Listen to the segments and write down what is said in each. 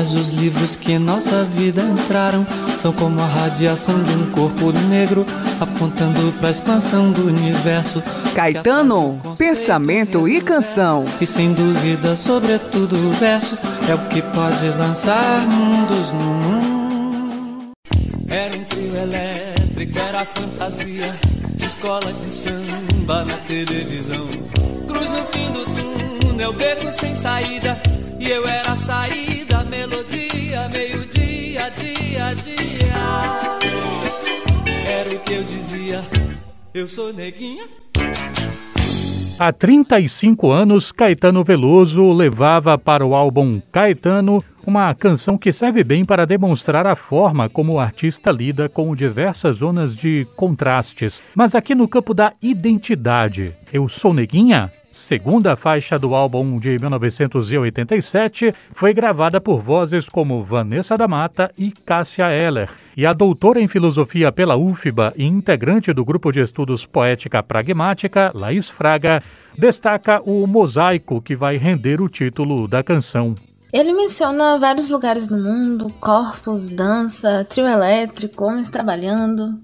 Mas os livros que em nossa vida entraram são como a radiação de um corpo negro apontando para a expansão do universo. Caetano, pensamento e canção. E sem dúvida, sobretudo o verso é o que pode lançar mundos no mundo. Era um trio elétrico, era fantasia, escola de samba na televisão. Cruz no fim do túnel, beco sem saída. E eu era a saída, melodia, meio-dia, dia, dia. Era o que eu dizia, eu sou neguinha. Há 35 anos, Caetano Veloso levava para o álbum Caetano uma canção que serve bem para demonstrar a forma como o artista lida com diversas zonas de contrastes. Mas aqui no campo da identidade, eu sou neguinha? Segunda faixa do álbum de 1987 foi gravada por vozes como Vanessa da Mata e Cássia Eller. E a doutora em filosofia pela UFBA e integrante do grupo de estudos Poética Pragmática, Laís Fraga, destaca o mosaico que vai render o título da canção. Ele menciona vários lugares no mundo, corpos, dança, trio elétrico, homens trabalhando.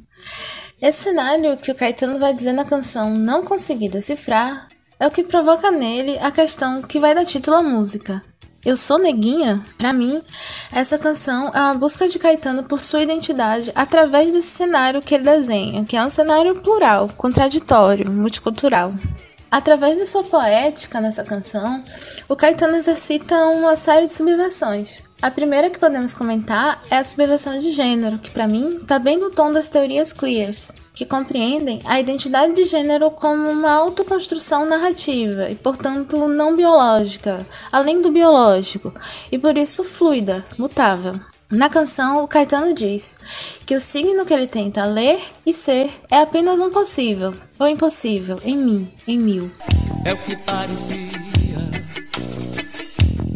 Esse cenário que o Caetano vai dizer na canção Não Consegui Decifrar é o que provoca nele a questão que vai dar título à música. Eu sou neguinha? Para mim, essa canção é uma busca de Caetano por sua identidade através desse cenário que ele desenha, que é um cenário plural, contraditório, multicultural. Através de sua poética nessa canção, o Caetano exercita uma série de subversões. A primeira que podemos comentar é a subversão de gênero, que para mim está bem no tom das teorias queers que compreendem a identidade de gênero como uma autoconstrução narrativa e, portanto, não biológica, além do biológico, e por isso fluida, mutável. Na canção, o Caetano diz que o signo que ele tenta ler e ser é apenas um possível ou impossível em mim, em mil. É o que parecia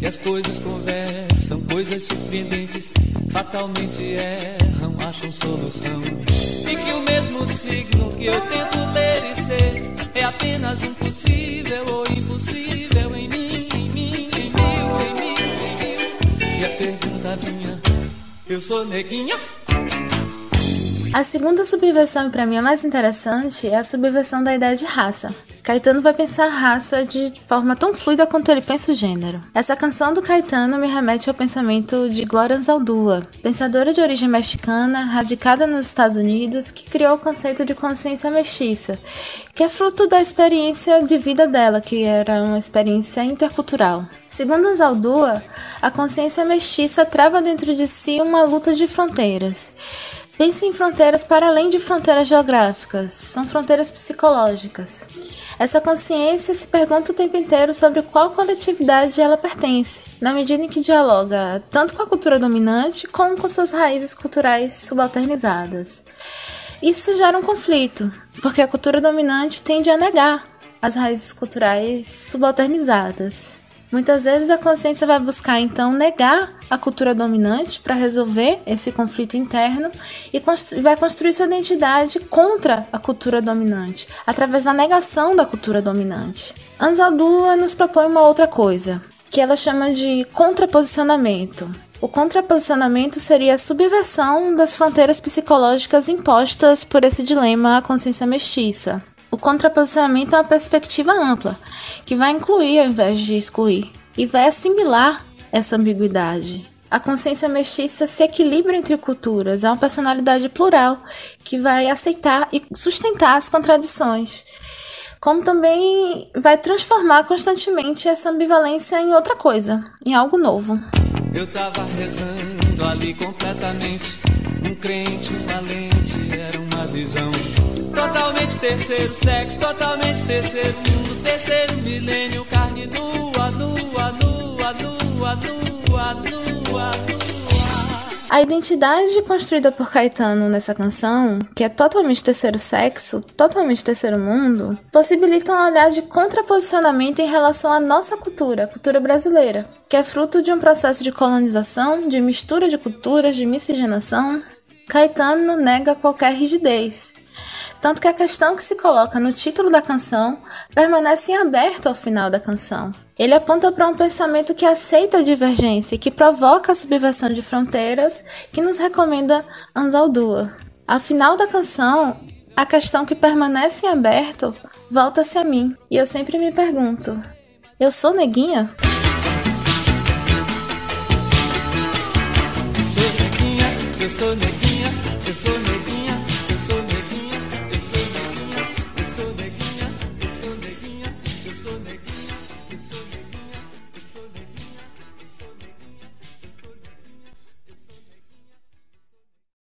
que as coisas conversam, coisas surpreendentes fatalmente erram, acham solução. E que o mesmo signo que eu tento ler e ser é apenas um possível ou impossível em mim, em mim, em mil, em mil, em mil. E a pergunta vinha, eu sou neguinha? A segunda subversão, e para mim a mais interessante, é a subversão da ideia de raça. Caetano vai pensar a raça de forma tão fluida quanto ele pensa o gênero. Essa canção do Caetano me remete ao pensamento de Gloria Anzaldúa, pensadora de origem mexicana, radicada nos Estados Unidos, que criou o conceito de consciência mestiça, que é fruto da experiência de vida dela, que era uma experiência intercultural. Segundo Anzaldúa, a consciência mestiça trava dentro de si uma luta de fronteiras. Pense em fronteiras para além de fronteiras geográficas, são fronteiras psicológicas. Essa consciência se pergunta o tempo inteiro sobre qual coletividade ela pertence, na medida em que dialoga tanto com a cultura dominante como com suas raízes culturais subalternizadas. Isso gera um conflito, porque a cultura dominante tende a negar as raízes culturais subalternizadas. Muitas vezes a consciência vai buscar então negar a cultura dominante para resolver esse conflito interno e constru vai construir sua identidade contra a cultura dominante, através da negação da cultura dominante. Anzaldúa nos propõe uma outra coisa, que ela chama de contraposicionamento. O contraposicionamento seria a subversão das fronteiras psicológicas impostas por esse dilema à consciência mestiça. O contraposicionamento é uma perspectiva ampla, que vai incluir ao invés de excluir, e vai assimilar essa ambiguidade. A consciência mestiça se equilibra entre culturas, é uma personalidade plural que vai aceitar e sustentar as contradições, como também vai transformar constantemente essa ambivalência em outra coisa, em algo novo. Eu tava rezando ali completamente, um crente, um valente, era uma visão Totalmente terceiro sexo, totalmente terceiro mundo, terceiro milênio, carne nua, nua, nua, nua, A identidade construída por Caetano nessa canção, que é totalmente terceiro sexo, totalmente terceiro mundo, possibilita um olhar de contraposicionamento em relação à nossa cultura, cultura brasileira, que é fruto de um processo de colonização, de mistura de culturas, de miscigenação. Caetano nega qualquer rigidez, Tanto que a questão que se coloca no título da canção permanece em aberto ao final da canção. Ele aponta para um pensamento que aceita a divergência e que provoca a subversão de fronteiras, que nos recomenda Anzaldúa. Ao final da canção, a questão que permanece em aberto volta-se a mim, e eu sempre me pergunto: eu sou neguinha? Eu sou neguinha, eu sou neguinha, eu